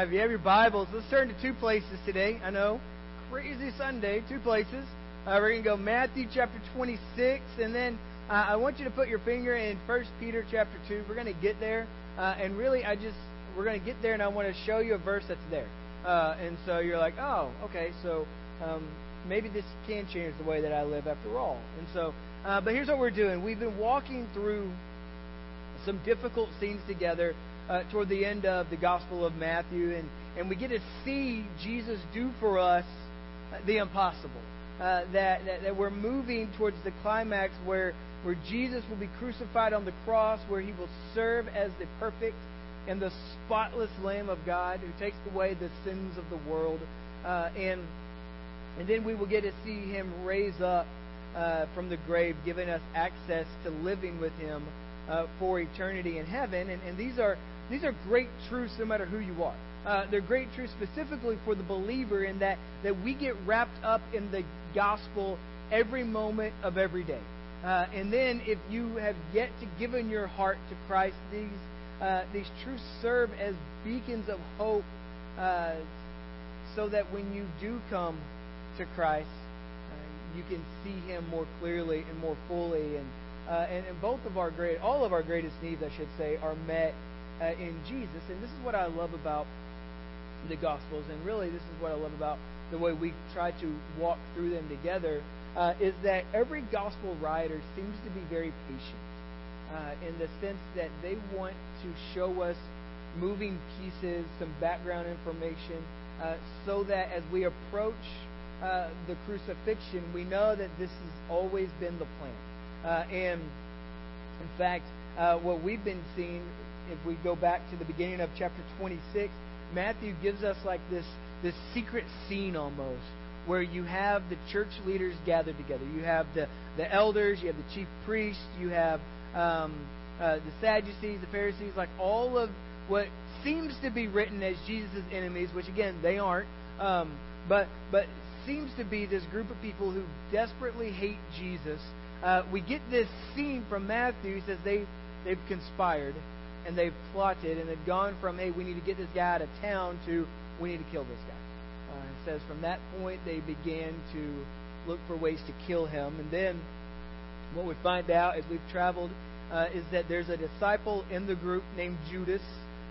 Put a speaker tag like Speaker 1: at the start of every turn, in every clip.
Speaker 1: right, if you have your Bibles, let's turn to two places today. I know, crazy Sunday, two places. Uh, we're going to go Matthew chapter 26, and then uh, I want you to put your finger in 1 Peter chapter 2. We're going to get there, uh, and really, I just we're going to get there, and I want to show you a verse that's there. Uh, and so you're like, oh, okay, so um, maybe this can change the way that I live after all. And so, uh, but here's what we're doing. We've been walking through some difficult scenes together uh, toward the end of the Gospel of Matthew, and, and we get to see Jesus do for us the impossible. Uh, that, that, that we're moving towards the climax where, where Jesus will be crucified on the cross, where he will serve as the perfect and the spotless Lamb of God who takes away the sins of the world. Uh, and, and then we will get to see him raise up uh, from the grave, giving us access to living with him uh, for eternity in heaven. And, and these are these are great truths no matter who you are. Uh, they're great truths specifically for the believer in that, that we get wrapped up in the gospel every moment of every day. Uh, and then if you have yet to given your heart to Christ, these, uh, these truths serve as beacons of hope uh, so that when you do come to Christ, uh, you can see Him more clearly and more fully. And, uh, and, and both of our great, all of our greatest needs, I should say, are met uh, in Jesus. And this is what I love about the Gospels, and really this is what I love about the way we try to walk through them together, uh, is that every Gospel writer seems to be very patient uh, in the sense that they want to show us moving pieces, some background information, uh, so that as we approach uh, the crucifixion, we know that this has always been the plan. Uh, and in fact, uh, what we've been seeing if we go back to the beginning of chapter 26, Matthew gives us like this, this secret scene almost where you have the church leaders gathered together. You have the, the elders, you have the chief priests, you have um, uh, the Sadducees, the Pharisees, like all of what seems to be written as Jesus' enemies, which again, they aren't, um, but, but seems to be this group of people who desperately hate Jesus. Uh, we get this scene from Matthew. He says they, they've conspired and they've plotted and they've gone from, hey, we need to get this guy out of town to, we need to kill this guy. Uh, it says from that point they began to look for ways to kill him. And then what we find out as we've traveled uh, is that there's a disciple in the group named Judas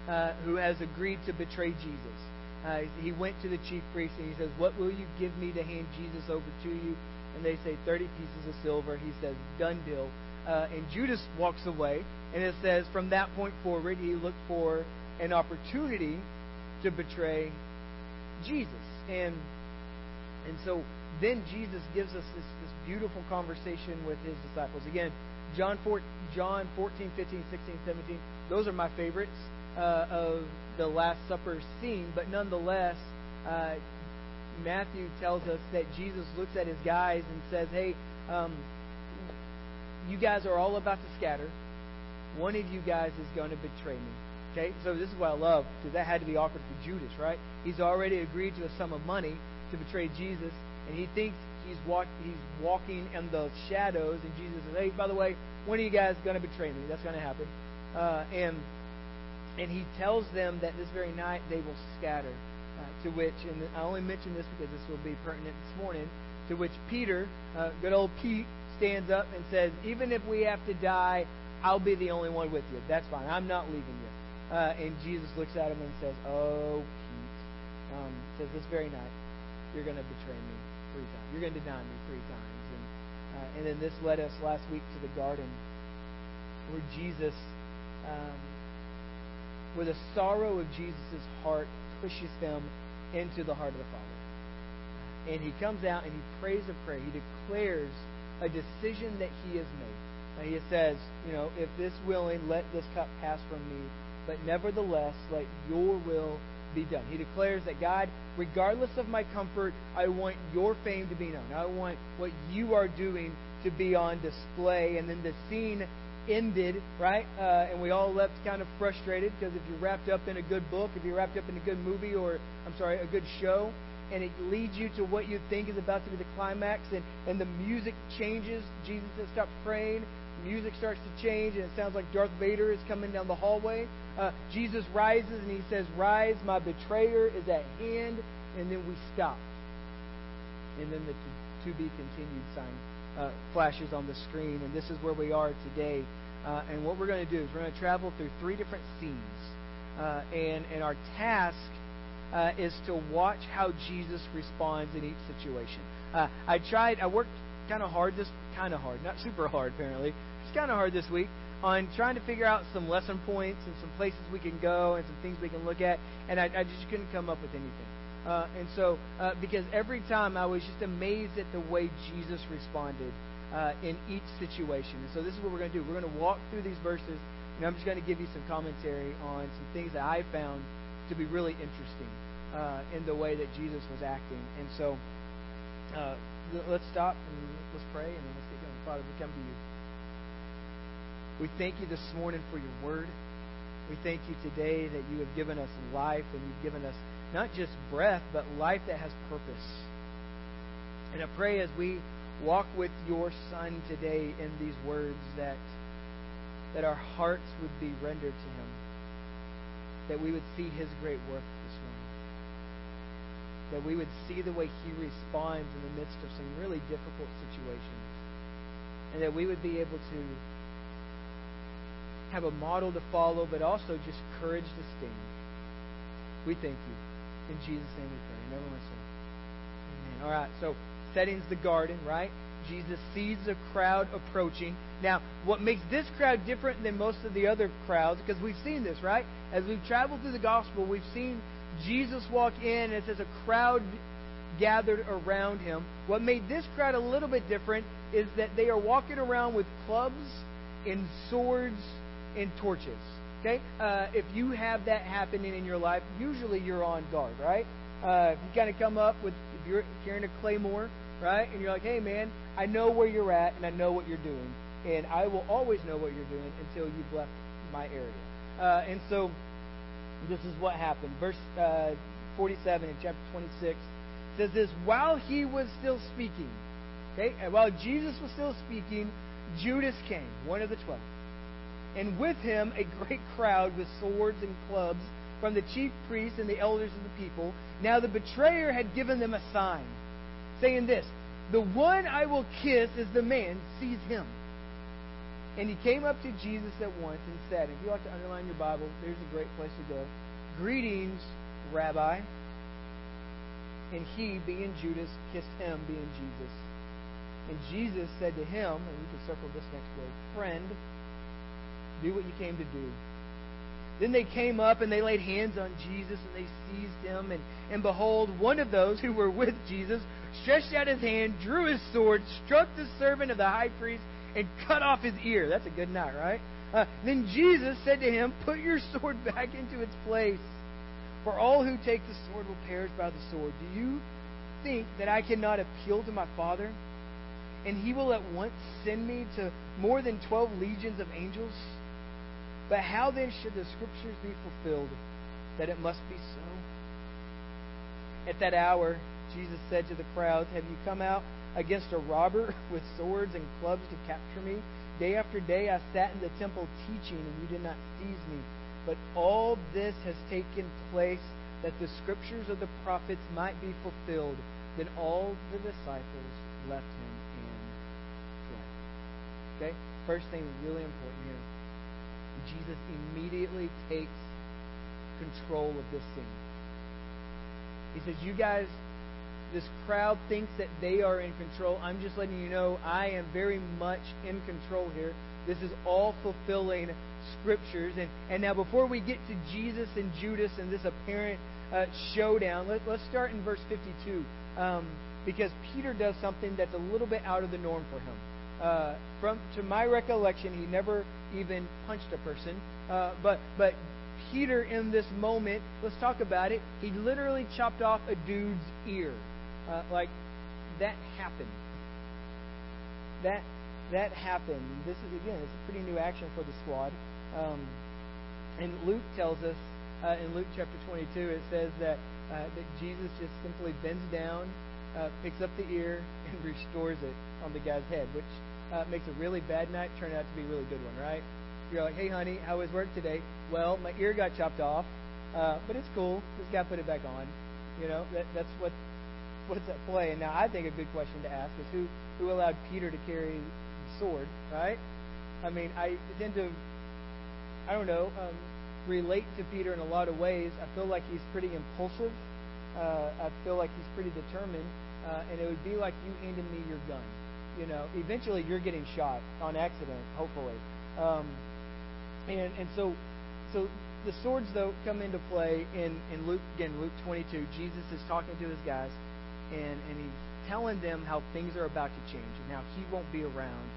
Speaker 1: uh, who has agreed to betray Jesus. Uh, he went to the chief priest and he says, What will you give me to hand Jesus over to you? And they say, 30 pieces of silver. He says, Done deal. Uh, and Judas walks away. And it says, from that point forward, he looked for an opportunity to betray Jesus. And and so then Jesus gives us this, this beautiful conversation with his disciples. Again, John 4, John 14, 15, 16, 17. Those are my favorites uh, of the Last Supper scene. But nonetheless, uh, Matthew tells us that Jesus looks at his guys and says, hey, um, you guys are all about to scatter one of you guys is going to betray me. Okay, so this is what I love because that had to be offered for Judas, right? He's already agreed to a sum of money to betray Jesus, and he thinks he's walk, he's walking in the shadows. And Jesus says, "Hey, by the way, one of you guys is going to betray me. That's going to happen." Uh, and and he tells them that this very night they will scatter. Uh, to which, and I only mention this because this will be pertinent this morning. To which Peter, uh, good old Pete, stands up and says, "Even if we have to die I'll be the only one with you. That's fine. I'm not leaving you. Uh, and Jesus looks at him and says, Oh, Pete. Um, says, This very night, you're going to betray me three times. You're going to deny me three times. And, uh, and then this led us last week to the garden where Jesus, um, where the sorrow of Jesus' heart pushes him into the heart of the Father. And he comes out and he prays a prayer. He declares a decision that he has made And he says, you know, if this willing, let this cup pass from me, but nevertheless, let your will be done. He declares that God, regardless of my comfort, I want your fame to be known. I want what you are doing to be on display. And then the scene ended, right? Uh, and we all left kind of frustrated because if you're wrapped up in a good book, if you're wrapped up in a good movie, or, I'm sorry, a good show, and it leads you to what you think is about to be the climax, and, and the music changes, Jesus has stopped praying, music starts to change, and it sounds like Darth Vader is coming down the hallway. Uh, Jesus rises and he says, Rise, my betrayer is at hand. And then we stop. And then the to be continued sign uh, flashes on the screen. And this is where we are today. Uh, and what we're going to do is we're going to travel through three different scenes. Uh, and, and our task uh, is to watch how Jesus responds in each situation. Uh, I tried, I worked kind of hard this, kind of hard, not super hard apparently, just kind of hard this week on trying to figure out some lesson points and some places we can go and some things we can look at, and I, I just couldn't come up with anything. Uh, and so, uh, because every time I was just amazed at the way Jesus responded uh, in each situation. And so, this is what we're going to do. We're going to walk through these verses, and I'm just going to give you some commentary on some things that I found to be really interesting uh, in the way that Jesus was acting. And so, uh, let's stop and let's pray, and then let's get going. Father, we come to you. We thank you this morning for your word. We thank you today that you have given us life and you've given us not just breath, but life that has purpose. And I pray as we walk with your Son today in these words that that our hearts would be rendered to him. That we would see his great work this morning. That we would see the way he responds in the midst of some really difficult situations. And that we would be able to have a model to follow, but also just courage to stand. We thank you. In Jesus' name we pray. Never mind Amen. All right, so settings the garden, right? Jesus sees a crowd approaching. Now, what makes this crowd different than most of the other crowds, because we've seen this, right? As we've traveled through the gospel, we've seen Jesus walk in, and it says a crowd gathered around him. What made this crowd a little bit different is that they are walking around with clubs and swords and torches. Okay? Uh, if you have that happening in your life, usually you're on guard, right? Uh, if you kind of come up with, if you're carrying a claymore, right? And you're like, hey, man, I know where you're at and I know what you're doing. And I will always know what you're doing until you've left my area. Uh, and so this is what happened. Verse uh, 47 in chapter 26 says this While he was still speaking, okay, and while Jesus was still speaking, Judas came, one of the twelve and with him a great crowd with swords and clubs from the chief priests and the elders of the people. Now the betrayer had given them a sign, saying this The one I will kiss is the man, seize him. And he came up to Jesus at once and said, If you like to underline your Bible, there's a great place to go. Greetings, Rabbi. And he, being Judas, kissed him, being Jesus. And Jesus said to him, and you can circle this next word, friend, do what you came to do. Then they came up and they laid hands on Jesus and they seized him. And, and behold, one of those who were with Jesus stretched out his hand, drew his sword, struck the servant of the high priest, and cut off his ear. That's a good night, right? Uh, then Jesus said to him, Put your sword back into its place. For all who take the sword will perish by the sword. Do you think that I cannot appeal to my Father? And he will at once send me to more than twelve legions of angels? But how then should the scriptures be fulfilled that it must be so? At that hour, Jesus said to the crowds, Have you come out against a robber with swords and clubs to capture me? Day after day I sat in the temple teaching, and you did not seize me. But all this has taken place that the scriptures of the prophets might be fulfilled. Then all the disciples left him and fled. Okay? First thing really important here Jesus immediately takes control of this scene. He says, You guys, this crowd thinks that they are in control. I'm just letting you know I am very much in control here. This is all fulfilling scriptures. And, and now, before we get to Jesus and Judas and this apparent uh, showdown, let, us start in verse 52. Um, because Peter does something that's a little bit out of the norm for him. Uh, from to my recollection, he never even punched a person. Uh, but but Peter, in this moment, let's talk about it. He literally chopped off a dude's ear, uh, like that happened. That that happened. This is again, it's a pretty new action for the squad. Um, and Luke tells us uh, in Luke chapter 22, it says that uh, that Jesus just simply bends down, uh, picks up the ear, and restores it on the guy's head, which uh, makes a really bad night turn out to be a really good one, right? You're like, hey, honey, how was work today? Well, my ear got chopped off, uh, but it's cool. Just got put it back on. You know, that, that's what what's at play. And now I think a good question to ask is who who allowed Peter to carry the sword, right? I mean, I tend to, I don't know, um, relate to Peter in a lot of ways. I feel like he's pretty impulsive. Uh, I feel like he's pretty determined, uh, and it would be like you handing me your gun. You know, eventually you're getting shot on accident, hopefully. Um, and and so, so the swords though come into play in in Luke again Luke 22. Jesus is talking to his guys, and and he's telling them how things are about to change, and now he won't be around.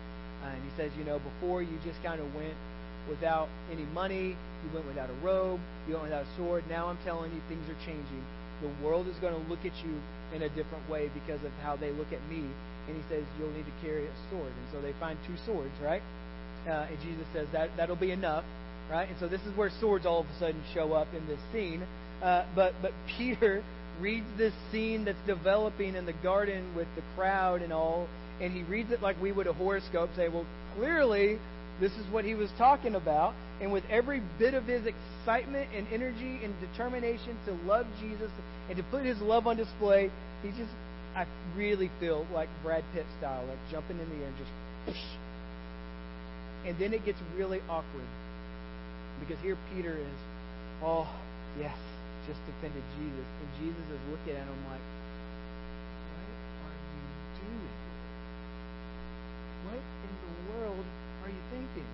Speaker 1: Uh, and he says, you know, before you just kind of went without any money, you went without a robe, you went without a sword. Now I'm telling you, things are changing. The world is going to look at you in a different way because of how they look at me. And he says, you'll need to carry a sword. And so they find two swords, right? Uh, and Jesus says that that'll be enough, right? And so this is where swords all of a sudden show up in this scene. Uh, but but Peter reads this scene that's developing in the garden with the crowd and all, and he reads it like we would a horoscope. Say, well, clearly this is what he was talking about. And with every bit of his excitement and energy and determination to love Jesus and to put his love on display, he just, I really feel like Brad Pitt style, like jumping in the air and just, whoosh. and then it gets really awkward because here Peter is, oh, yes, just defended Jesus. And Jesus is looking at him like, what are you doing? What in the world are you thinking?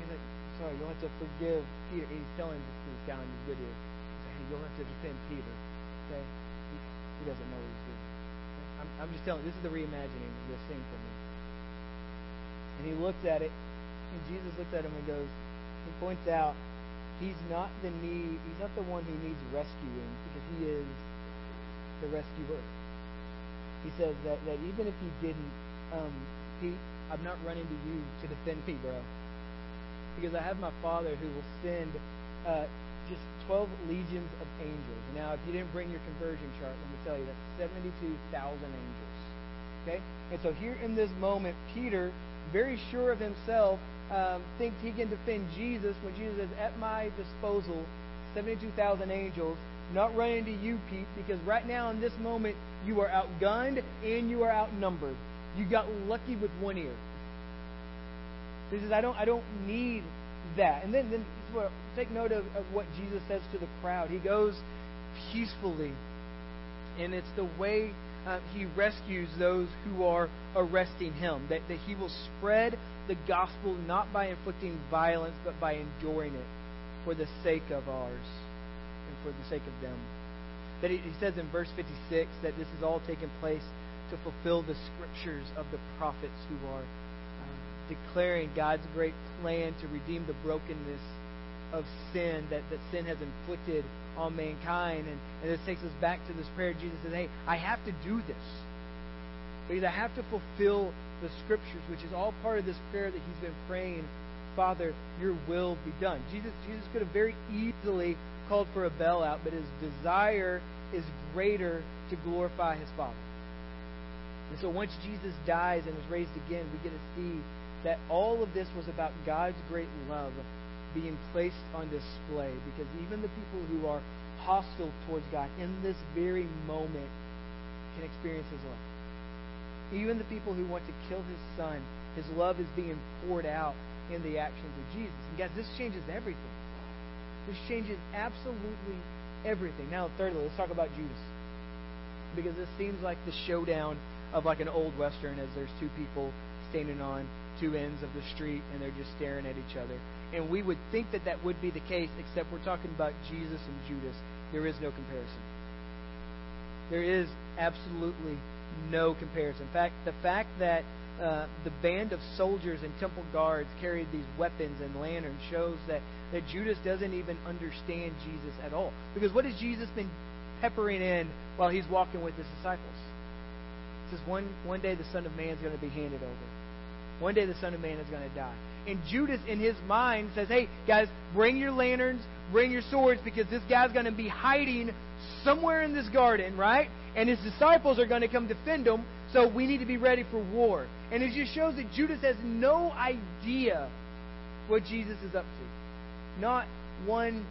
Speaker 1: And like, sorry, you'll have to forgive Peter. He's telling this, guy in this video. He's like, hey, you'll have to defend Peter. Okay? He, he doesn't know what he's doing. I'm, I'm just telling you, this is the reimagining of this thing for me. And he looks at it, and Jesus looks at him and goes, he points out, he's not the need, he's not the one who needs rescuing because he is the rescuer. He says that, that even if he didn't, um, Pete, I'm not running to you to defend me, bro. Because I have my Father who will send uh, just 12 legions of angels. Now, if you didn't bring your conversion chart, let me tell you, that's 72,000 angels. Okay? And so here in this moment, Peter, very sure of himself, um, thinks he can defend Jesus when Jesus is at my disposal, 72,000 angels, not running to you, Pete, because right now in this moment, you are outgunned and you are outnumbered. You got lucky with one ear. He says, I don't, I don't need that. And then, then take note of, of what Jesus says to the crowd. He goes peacefully, and it's the way uh, he rescues those who are arresting him. That, that he will spread the gospel not by inflicting violence, but by enduring it for the sake of ours and for the sake of them. That he, he says in verse 56 that this is all taking place to fulfill the scriptures of the prophets who are um, declaring God's great plan to redeem the brokenness of sin that, that sin has inflicted on mankind. And, and this takes us back to this prayer. Jesus says, Hey, I have to do this. Because I have to fulfill the scriptures, which is all part of this prayer that he's been praying. Father, your will be done. Jesus, Jesus could have very easily called for a bailout, but his desire is greater to glorify his Father. And so once Jesus dies and is raised again, we get to see that all of this was about God's great love being placed on display. Because even the people who are hostile towards God in this very moment can experience His love. Even the people who want to kill His Son, His love is being poured out in the actions of Jesus. And guys, this changes everything. This changes absolutely everything. Now, thirdly, let's talk about Judas. Because this seems like the showdown of like an old western as there's two people standing on two ends of the street and they're just staring at each other. And we would think that that would be the case, except we're talking about Jesus and Judas. There is no comparison. There is absolutely no comparison. In fact, the fact that uh, the band of soldiers and temple guards carried these weapons and lanterns shows that, that Judas doesn't even understand Jesus at all. Because what has Jesus been peppering in while he's walking with his disciples? He says, one, one day the Son of Man is going to be handed over. One day the Son of Man is going to die. And Judas, in his mind, says, Hey, guys, bring your lanterns, bring your swords, because this guy's going to be hiding somewhere in this garden, right? And his disciples are going to come defend him. so we need to be ready for war. And it just shows that Judas has no idea what Jesus is up to. Not one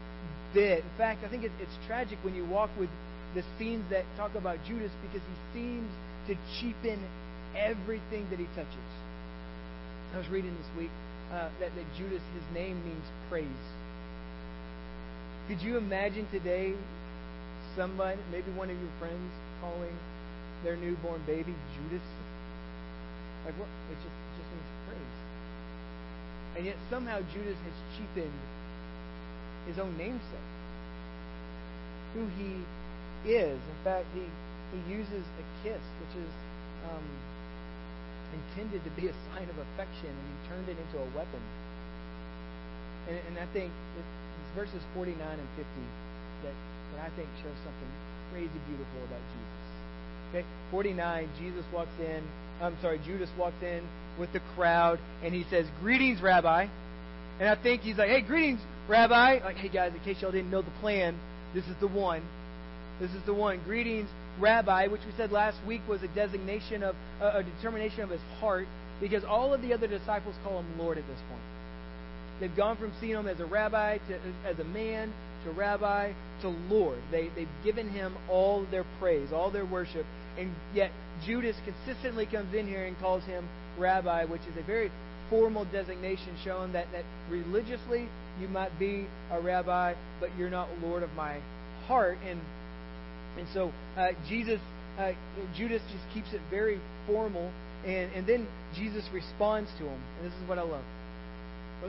Speaker 1: bit. In fact, I think it's tragic when you walk with the scenes that talk about Judas because he seems to cheapen everything that he touches. I was reading this week uh, that, that Judas, his name means praise. Could you imagine today somebody, maybe one of your friends, calling their newborn baby Judas? Like what? It just it just means praise. And yet somehow Judas has cheapened his own namesake, who he is. In fact, he he uses a kiss, which is um, intended to be a sign of affection, and he turned it into a weapon. And, and I think verses 49 and 50 that, that I think show something crazy beautiful about Jesus. Okay, 49, Jesus walks in. I'm sorry, Judas walks in with the crowd, and he says, "Greetings, Rabbi." And I think he's like, "Hey, greetings, Rabbi." Like, hey guys, in case y'all didn't know the plan, this is the one. This is the one. Greetings, Rabbi, which we said last week was a designation of a determination of his heart, because all of the other disciples call him Lord at this point. They've gone from seeing him as a rabbi to as a man to rabbi to Lord. They, they've given him all their praise, all their worship. And yet Judas consistently comes in here and calls him rabbi, which is a very formal designation showing that, that religiously you might be a rabbi, but you're not Lord of my heart. And and so uh, Jesus, uh, Judas just keeps it very formal, and, and then Jesus responds to him. And this is what I love.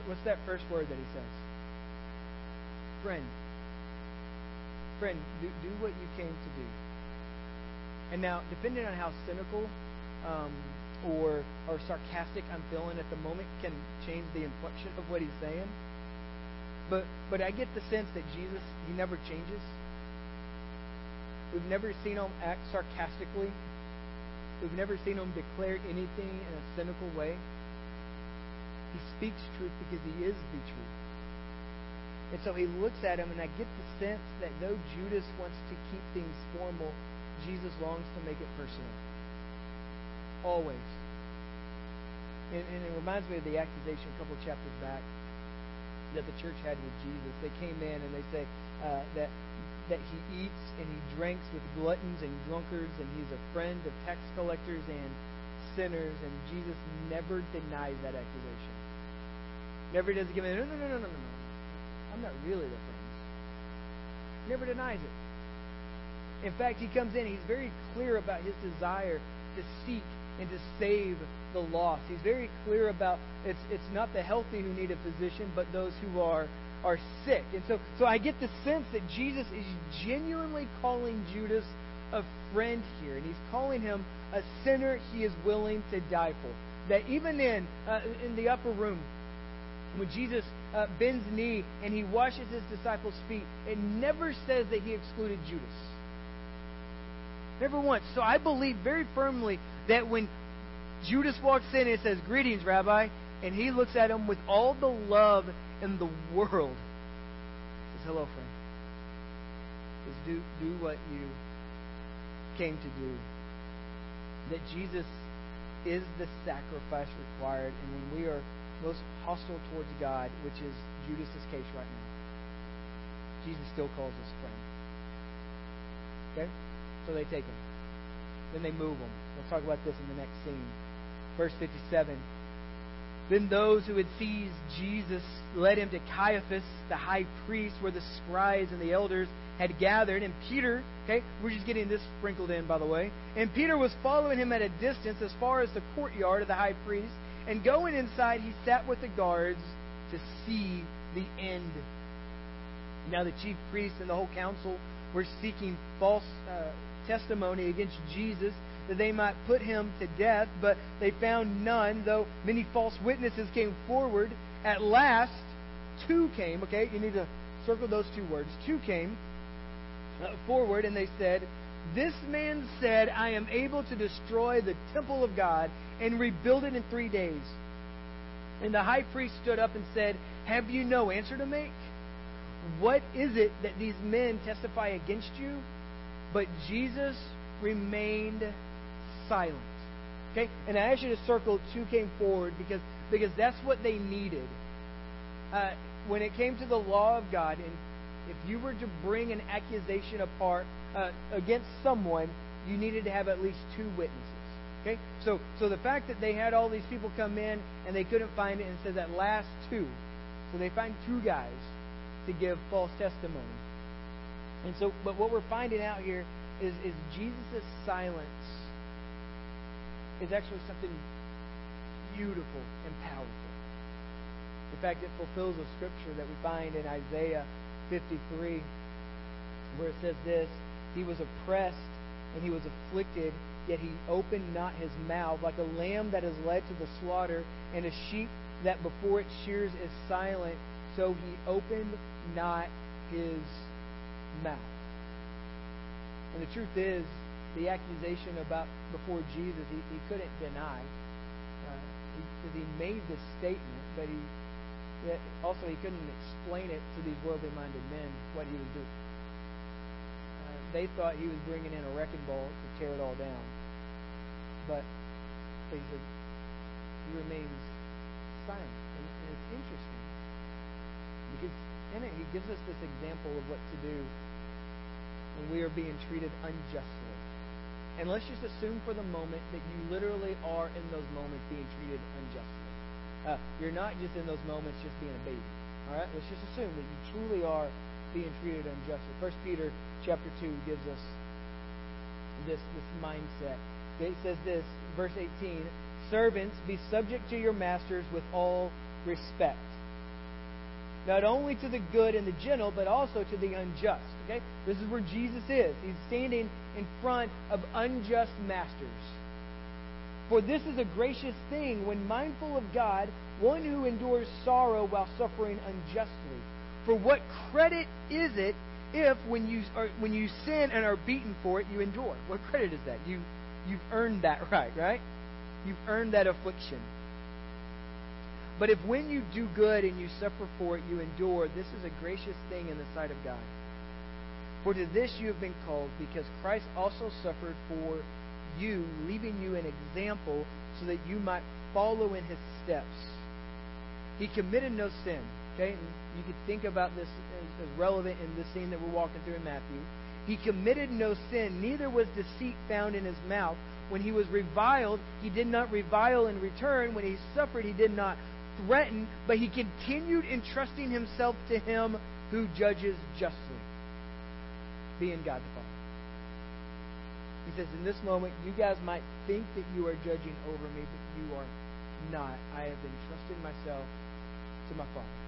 Speaker 1: What's that first word that he says? Friend. Friend, do, do what you came to do. And now, depending on how cynical um, or or sarcastic I'm feeling at the moment, can change the inflection of what he's saying. But but I get the sense that Jesus he never changes. We've never seen him act sarcastically. We've never seen him declare anything in a cynical way. He speaks truth because he is the truth. And so he looks at him, and I get the sense that though Judas wants to keep things formal, Jesus longs to make it personal. Always. And, and it reminds me of the accusation a couple chapters back that the church had with Jesus. They came in and they say uh, that that he eats and he drinks with gluttons and drunkards, and he's a friend of tax collectors and sinners, and Jesus never denies that accusation. Never does he give him, no, no, no, no, no, no. I'm not really the friends. Never denies it. In fact, he comes in, he's very clear about his desire to seek and to save the lost. He's very clear about it's it's not the healthy who need a physician, but those who are are sick. And so, so I get the sense that Jesus is genuinely calling Judas a friend here, and he's calling him a sinner he is willing to die for. That even in uh, in the upper room, when Jesus uh, bends knee and he washes his disciples' feet, it never says that he excluded Judas. Never once. So I believe very firmly that when Judas walks in, and says, "Greetings, Rabbi," and he looks at him with all the love in the world says, Hello, friend. Says, do, do what you came to do. That Jesus is the sacrifice required, and when we are most hostile towards God, which is Judas's case right now, Jesus still calls us friend. Okay? So they take him. Then they move him. We'll talk about this in the next scene. Verse 57. Then those who had seized Jesus led him to Caiaphas, the high priest, where the scribes and the elders had gathered. And Peter, okay, we're just getting this sprinkled in, by the way. And Peter was following him at a distance as far as the courtyard of the high priest. And going inside, he sat with the guards to see the end. Now the chief priests and the whole council were seeking false uh, testimony against Jesus that they might put him to death, but they found none, though many false witnesses came forward. At last, two came, okay? You need to circle those two words. Two came uh, forward, and they said, This man said, I am able to destroy the temple of God and rebuild it in three days. And the high priest stood up and said, Have you no answer to make? What is it that these men testify against you? But Jesus remained silent. Okay? And I ask you to circle two came forward because, because that's what they needed. Uh, when it came to the law of God, and if you were to bring an accusation apart uh, against someone, you needed to have at least two witnesses. Okay? So, so the fact that they had all these people come in and they couldn't find it, and said that last two. So they find two guys to give false testimony. And so, but what we're finding out here is, is Jesus' silence is actually something beautiful and powerful. In fact, it fulfills a scripture that we find in Isaiah 53, where it says this He was oppressed and he was afflicted, yet he opened not his mouth, like a lamb that is led to the slaughter, and a sheep that before it shears is silent, so he opened not his mouth. And the truth is, the accusation about before Jesus, he, he couldn't deny. Uh, he, he made this statement, but he also he couldn't explain it to these worldly-minded men what he was doing. Uh, they thought he was bringing in a wrecking ball to tear it all down. But he said, he remains silent. And, and it's interesting because in it he gives us this example of what to do when we are being treated unjustly. And let's just assume for the moment that you literally are in those moments being treated unjustly. Uh, you're not just in those moments just being a baby. All right? Let's just assume that you truly are being treated unjustly. First Peter chapter 2 gives us this, this mindset. It says this, verse 18, Servants, be subject to your masters with all respect not only to the good and the gentle, but also to the unjust. Okay? This is where Jesus is. He's standing in front of unjust masters. For this is a gracious thing when mindful of God, one who endures sorrow while suffering unjustly. For what credit is it if, when you are, when you sin and are beaten for it, you endure? What credit is that? You you've earned that right, right? You've earned that affliction. But if when you do good and you suffer for it, you endure, this is a gracious thing in the sight of God. For to this you have been called, because Christ also suffered for you, leaving you an example so that you might follow in his steps. He committed no sin. Okay? You could think about this as, as relevant in the scene that we're walking through in Matthew. He committed no sin, neither was deceit found in his mouth. When he was reviled, he did not revile in return. When he suffered, he did not threatened, but he continued entrusting himself to him who judges justly, being God the Father. He says, In this moment, you guys might think that you are judging over me, but you are not. I have entrusted myself to my Father.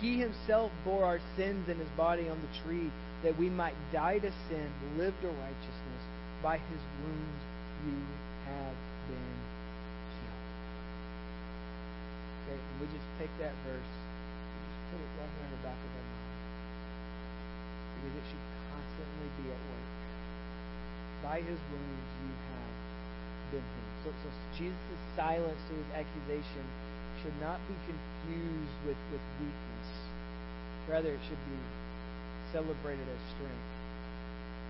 Speaker 1: He himself bore our sins in his body on the tree that we might die to sin, live to righteousness. By his wounds you have been Okay, and we just take that verse and just put it right here in the back of our mind. Because it should constantly be at work. By his wounds you have been healed. So, so Jesus' silence to his accusation should not be confused with, with weakness. Rather, it should be celebrated as strength.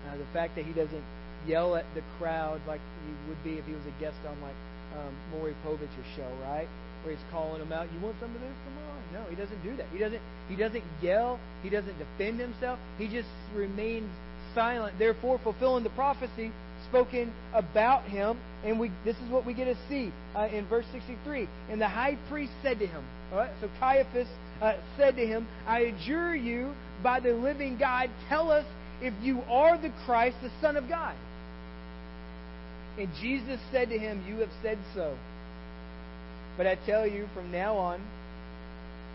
Speaker 1: Now, the fact that he doesn't yell at the crowd like he would be if he was a guest on like um, Maury Povich's show, right? Where he's calling them out. You want some of this? Come on. No, he doesn't do that. He doesn't. He doesn't yell. He doesn't defend himself. He just remains silent. Therefore, fulfilling the prophecy spoken about him. And we. This is what we get to see uh, in verse 63. And the high priest said to him. All right. So Caiaphas uh, said to him, "I adjure you by the living God, tell us if you are the Christ, the Son of God." And Jesus said to him, "You have said so." But I tell you, from now on,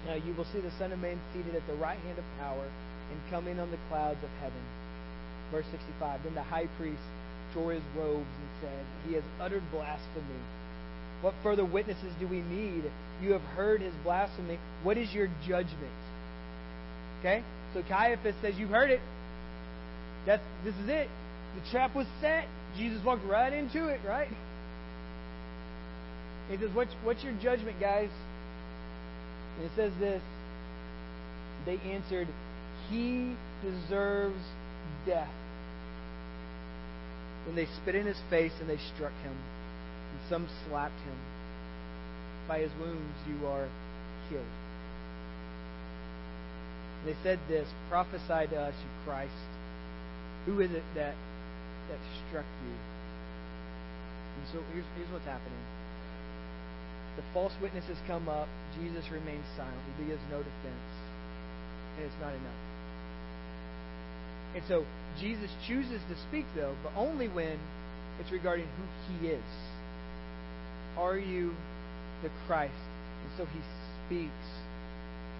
Speaker 1: now you will see the Son of Man seated at the right hand of power and coming on the clouds of heaven. Verse 65 Then the high priest tore his robes and said, He has uttered blasphemy. What further witnesses do we need? You have heard his blasphemy. What is your judgment? Okay? So Caiaphas says, You've heard it. That's this is it. The trap was set. Jesus walked right into it, right? He says, what's, what's your judgment, guys? And it says this. They answered, He deserves death. Then they spit in his face and they struck him, and some slapped him. By his wounds you are healed. They said this, prophesy to us, you Christ. Who is it that that struck you? And so here's, here's what's happening. The false witnesses come up. Jesus remains silent. He gives no defense. And it's not enough. And so Jesus chooses to speak, though, but only when it's regarding who he is. Are you the Christ? And so he speaks.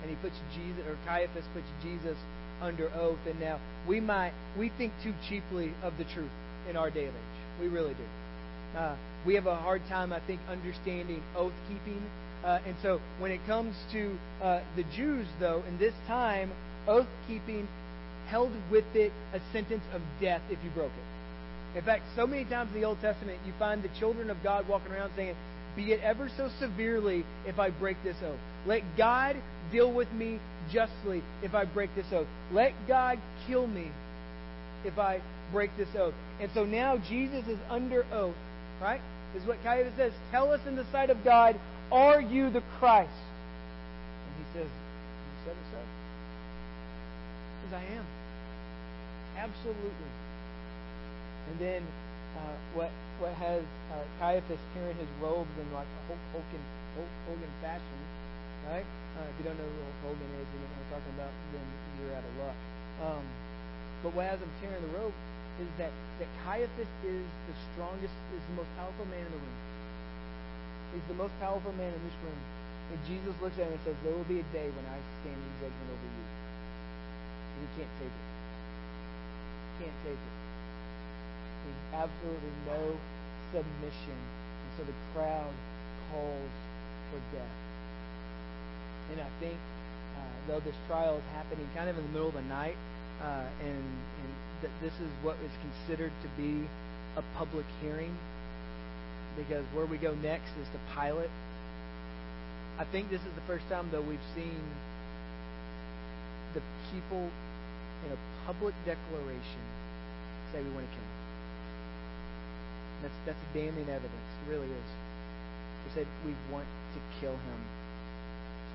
Speaker 1: And he puts Jesus, or Caiaphas puts Jesus under oath. And now we might, we think too cheaply of the truth in our day and age. We really do. Uh, we have a hard time, I think, understanding oath keeping. Uh, and so when it comes to uh, the Jews, though, in this time, oath keeping held with it a sentence of death if you broke it. In fact, so many times in the Old Testament, you find the children of God walking around saying, Be it ever so severely if I break this oath. Let God deal with me justly if I break this oath. Let God kill me if I break this oath. And so now Jesus is under oath, right? Is what Caiaphas says. Tell us in the sight of God, are you the Christ? And he says, You said it so. Because I am. Absolutely. And then uh, what what has uh, Caiaphas tearing his robes in like a Hulk Hogan, Hulk Hogan fashion, right? Uh, if you don't know who Hulk Hogan is, know what I'm talking about, then you're out of luck. Um, but what has him tearing the robe is that, that Caiaphas is the strongest, is the most powerful man in the room. He's the most powerful man in this room. And Jesus looks at him and says, There will be a day when I stand in judgment over you. And he can't take it. He Can't take it. There's absolutely no submission. And so the crowd calls for death. And I think, uh, though this trial is happening kind of in the middle of the night, uh, and, and that this is what is considered to be a public hearing, because where we go next is to Pilate. I think this is the first time, though, we've seen the people in a public declaration say we want to kill him. That's that's damning evidence. It really is. They said we want to kill him.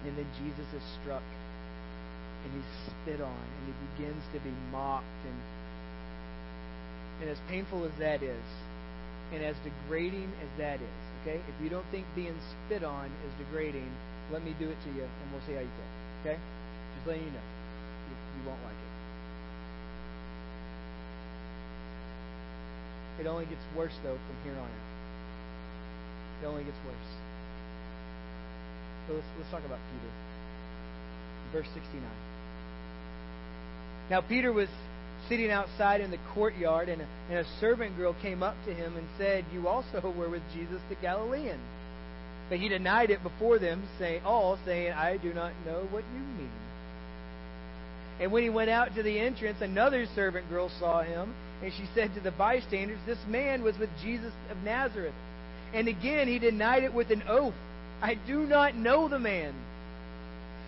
Speaker 1: And then Jesus is struck and he's spit on and he begins to be mocked and and as painful as that is, and as degrading as that is, okay? If you don't think being spit on is degrading, let me do it to you and we'll see how you feel. Okay? Just letting you know. You, you won't like it. It only gets worse, though, from here on out. It only gets worse. So let's, let's talk about Peter. Verse 69. Now, Peter was sitting outside in the courtyard, and a, and a servant girl came up to him and said, You also were with Jesus the Galilean. But he denied it before them, saying, all saying, I do not know what you mean. And when he went out to the entrance, another servant girl saw him, and she said to the bystanders, This man was with Jesus of Nazareth. And again he denied it with an oath, I do not know the man.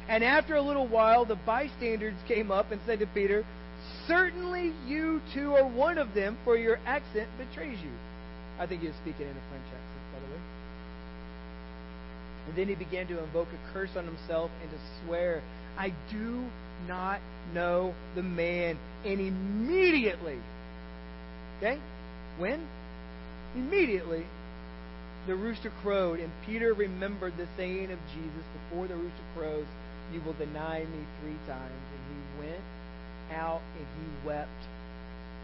Speaker 1: And after a little while, the bystanders came up and said to Peter, Certainly you two are one of them, for your accent betrays you. I think he was speaking in a French accent, by the way. And then he began to invoke a curse on himself and to swear, I do not know the man. And immediately, okay? When? Immediately, the rooster crowed, and Peter remembered the saying of Jesus before the rooster crows, You will deny me three times. And he went out and he wept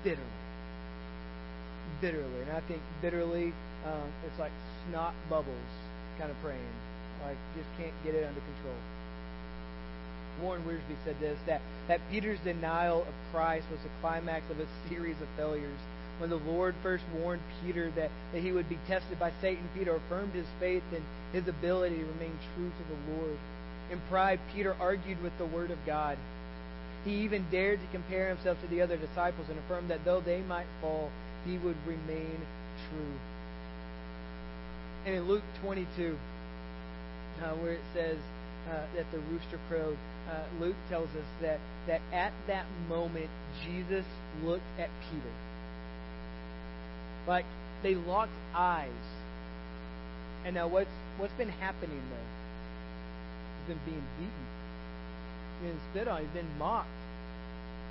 Speaker 1: bitterly. Bitterly. And I think bitterly, um, it's like snot bubbles kind of praying. Like, just can't get it under control. Warren Wiersbe said this that, that Peter's denial of Christ was the climax of a series of failures. When the Lord first warned Peter that, that he would be tested by Satan, Peter affirmed his faith and his ability to remain true to the Lord. In pride, Peter argued with the Word of God. He even dared to compare himself to the other disciples and affirmed that though they might fall, he would remain true. And in Luke 22, uh, where it says uh, that the rooster crowed, uh, Luke tells us that, that at that moment, Jesus looked at Peter. Like they locked eyes. And now what's what's been happening though? He's been being beaten. Been spit on. He's been mocked.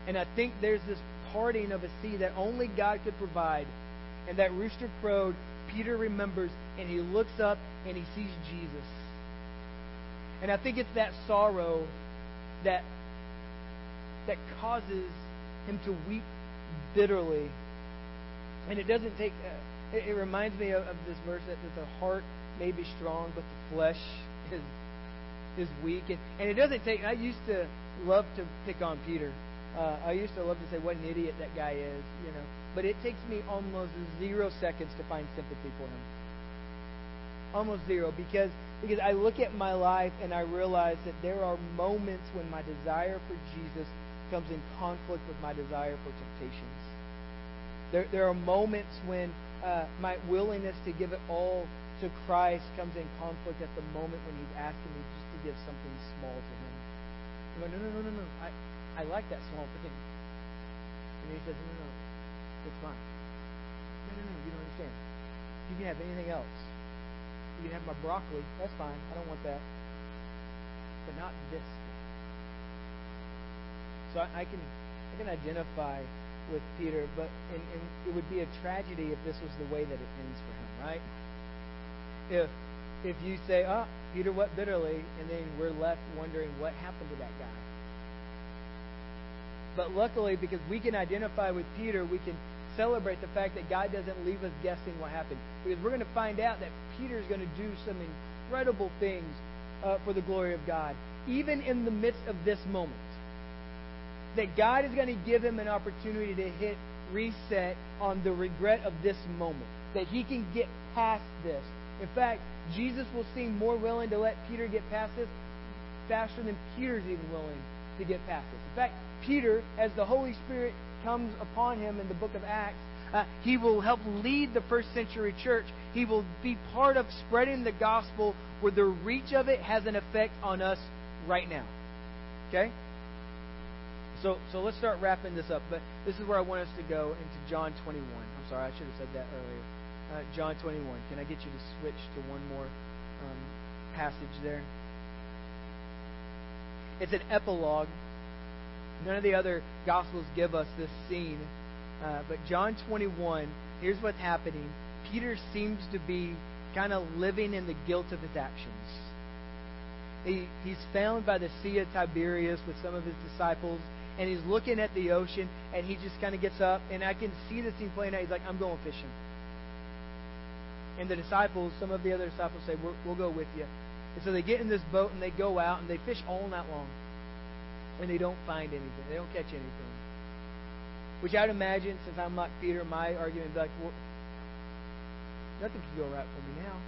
Speaker 1: And I think there's this parting of a sea that only God could provide. And that rooster crowed. Peter remembers, and he looks up and he sees Jesus. And I think it's that sorrow that that causes him to weep bitterly. And it doesn't take. Uh, it, it, reminds me of, of this verse that, that the heart may be strong, but the flesh is is weak. And, and it doesn't take. I used to love to pick on Peter. Uh, I used to love to say what an idiot that guy is, you know. But it takes me almost zero seconds to find sympathy for him. Almost zero, because because I look at my life and I realize that there are moments when my desire for Jesus comes in conflict with my desire for temptations. There, there are moments when uh, my willingness to give it all to Christ comes in conflict at the moment when He's asking me to give something small to Him. I go, no, no, no, no, no. I, I like that small thing. And He says, no, no, no. It's mine. No, no, no. You don't understand. You can have anything else. You can have my broccoli. That's fine. I don't want that. But not this so I, I can I can identify with Peter, but and, and it would be a tragedy if this was the way that it ends for him, right? If if you say, "Oh, Peter wept bitterly," and then we're left wondering what happened to that guy. But luckily, because we can identify with Peter, we can celebrate the fact that God doesn't leave us guessing what happened. Because we're going to find out that Peter is going to do some incredible things uh, for the glory of God, even in the midst of this moment that God is going to give him an opportunity to hit reset on the regret of this moment, that he can get past this. In fact, Jesus will seem more willing to let Peter get past this faster than Peter's even willing to get past this. In fact, Peter, as the Holy Spirit comes upon him in the book of Acts, uh, he will help lead the first century church. He will be part of spreading the gospel where the reach of it has an effect on us right now. Okay? So, so let's start wrapping this up. But this is where I want us to go into John 21. I'm sorry, I should have said that earlier. Uh, John 21. Can I get you to switch to one more um, passage there? It's an epilogue. None of the other Gospels give us this scene. Uh, but John 21, here's what's happening. Peter seems to be kind of living in the guilt of his actions. He, he's found by the Sea of Tiberias with some of his disciples and he's looking at the ocean, and he just kind of gets up, and I can see the scene playing out. He's like, I'm going fishing. And the disciples, some of the other disciples say, we will go with you. And so they get in this boat, and they go out, and they fish all night long. And they don't find anything. They don't catch anything. Which I'd imagine, since I'm like Peter, my argument would be like, well, nothing can go right for me now.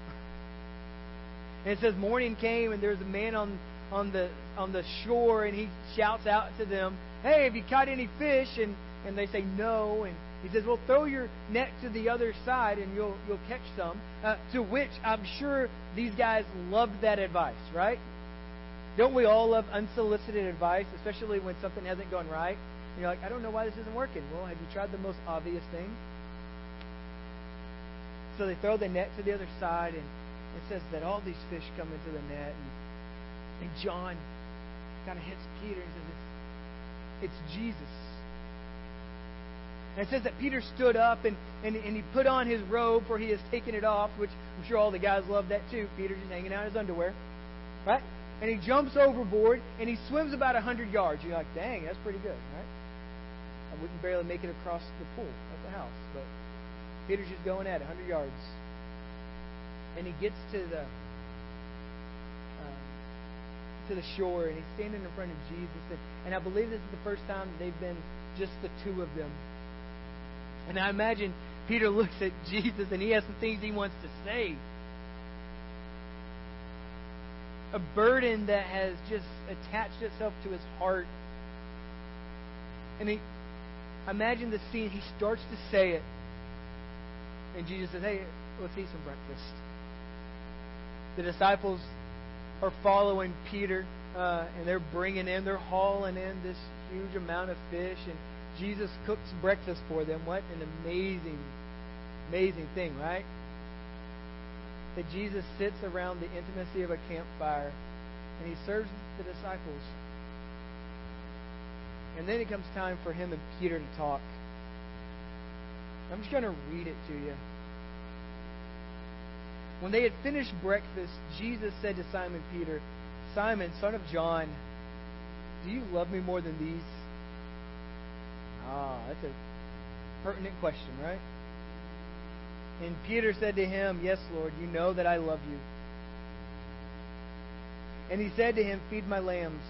Speaker 1: And it says morning came, and there's a man on on the on the shore, and he shouts out to them, "Hey, have you caught any fish?" And and they say no, and he says, "Well, throw your net to the other side, and you'll you'll catch some." Uh, to which I'm sure these guys loved that advice, right? Don't we all love unsolicited advice, especially when something hasn't gone right? And you're like, I don't know why this isn't working. Well, have you tried the most obvious thing? So they throw the net to the other side, and it says that all these fish come into the net, and and John kind of hits Peter and says, It's, it's Jesus. And it says that Peter stood up and, and, and he put on his robe, for he has taken it off, which I'm sure all the guys love that too. Peter just hanging out in his underwear. Right? And he jumps overboard and he swims about 100 yards. You're like, dang, that's pretty good, right? I wouldn't barely make it across the pool at the house, but Peter's just going at it, 100 yards. And he gets to the um, to the shore and he's standing in front of Jesus. And, and I believe this is the first time they've been just the two of them. And I imagine Peter looks at Jesus and he has some things he wants to say. A burden that has just attached itself to his heart. And he, imagine the scene. He starts to say it. And Jesus says, Hey, let's eat some breakfast. The disciples are following Peter, uh, and they're bringing in, they're hauling in this huge amount of fish, and Jesus cooks breakfast for them. What an amazing Amazing thing, right? That Jesus sits around the intimacy of a campfire and he serves the disciples. And then it comes time for him and Peter to talk. I'm just going to read it to you. When they had finished breakfast, Jesus said to Simon Peter, Simon, son of John, do you love me more than these? Ah, that's a pertinent question, right? And Peter said to him, Yes, Lord, you know that I love you. And he said to him, Feed my lambs.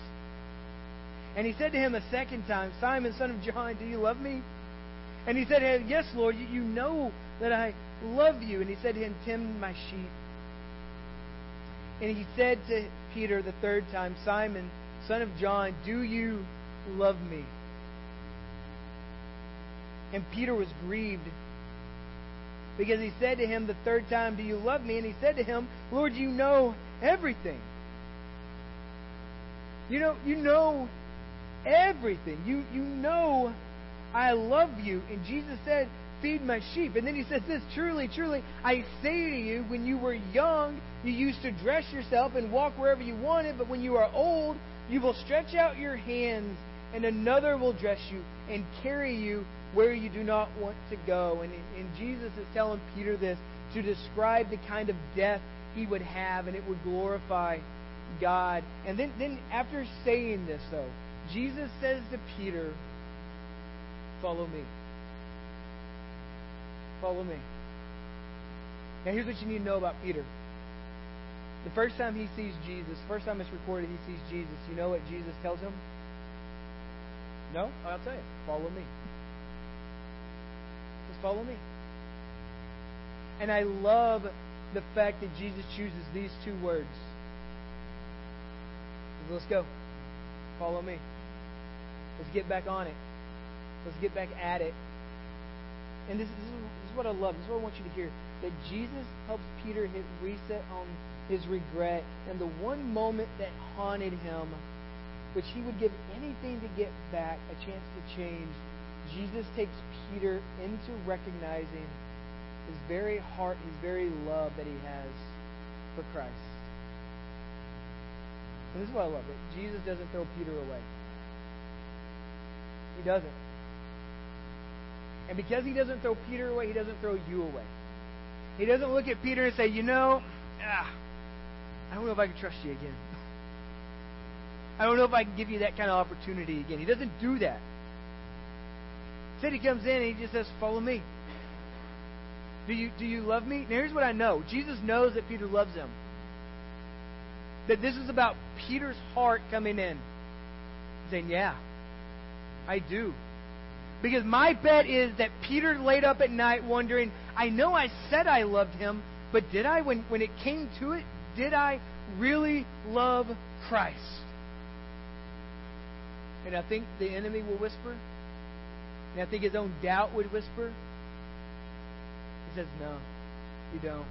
Speaker 1: And he said to him a second time, Simon, son of John, do you love me? And he said to him, Yes, Lord, you know that I love you. And he said to him, Tend my sheep. And he said to Peter the third time, Simon, son of John, do you love me? And Peter was grieved because he said to him the third time, Do you love me? And he said to him, Lord, you know everything. You know, you know everything. You you know I love you. And Jesus said, Feed my sheep. And then he says this truly, truly, I say to you, when you were young, you used to dress yourself and walk wherever you wanted, but when you are old, you will stretch out your hands, and another will dress you and carry you where you do not want to go. And, and Jesus is telling Peter this to describe the kind of death he would have, and it would glorify God. And then, then after saying this, though, Jesus says to Peter, Follow me. Follow me. Now, here's what you need to know about Peter. The first time he sees Jesus, first time it's recorded he sees Jesus, you know what Jesus tells him? No? I'll tell you. Follow me. Follow me. And I love the fact that Jesus chooses these two words. Let's go. Follow me. Let's get back on it. Let's get back at it. And this, this, is, this is what I love. This is what I want you to hear. That Jesus helps Peter hit reset on his regret and the one moment that haunted him, which he would give anything to get back, a chance to change. Jesus takes Peter into recognizing his very heart, his very love that he has for Christ. And this is why I love. it. Jesus doesn't throw Peter away. He doesn't. And because he doesn't throw Peter away, he doesn't throw you away. He doesn't look at Peter and say, you know, ah, I don't know if I can trust you again. I don't know if I can give you that kind of opportunity again. He doesn't do that. Instead, he comes in and he just says, Follow me. Do you, do you love me? Now, here's what I know Jesus knows that Peter loves him. That this is about Peter's heart coming in. Saying, Yeah, I do. Because my bet is that Peter laid up at night wondering, I know I said I loved him, but did I, when, when it came to it, did I really love Christ? And I think the enemy will whisper, and I think his own doubt would whisper. He says, No, you don't.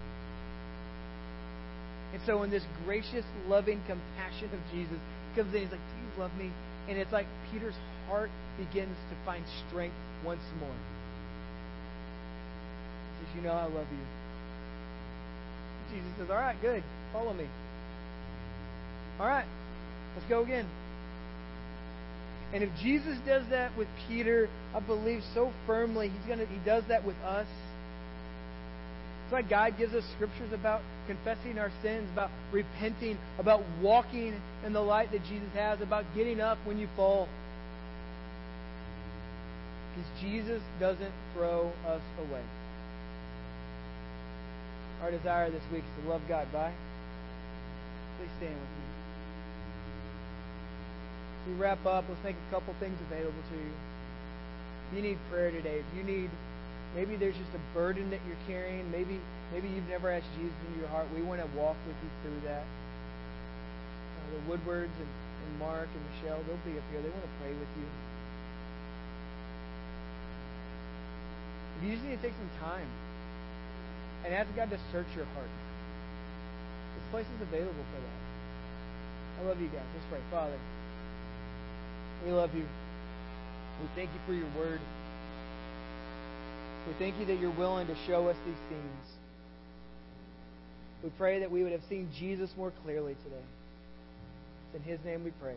Speaker 1: And so, in this gracious, loving compassion of Jesus, comes in, he's like, Do you love me? And it's like Peter's heart begins to find strength once more. He says, You know I love you. Jesus says, All right, good. Follow me. All right, let's go again. And if Jesus does that with Peter, I believe so firmly, he's gonna he does that with us. That's why God gives us scriptures about confessing our sins, about repenting, about walking in the light that Jesus has, about getting up when you fall. Because Jesus doesn't throw us away. Our desire this week is to love God by. Please stand with me. We wrap up, let's make a couple things available to you. If you need prayer today, if you need Maybe there's just a burden that you're carrying. Maybe maybe you've never asked Jesus into your heart. We want to walk with you through that. Uh, the Woodwards and, and Mark and Michelle, they'll be up here. They want to pray with you. If you just need to take some time and ask God to search your heart, this place is available for that. I love you guys. Let's pray. Father, we love you. We thank you for your word. We thank you that you're willing to show us these things. We pray that we would have seen Jesus more clearly today. It's in His name we pray.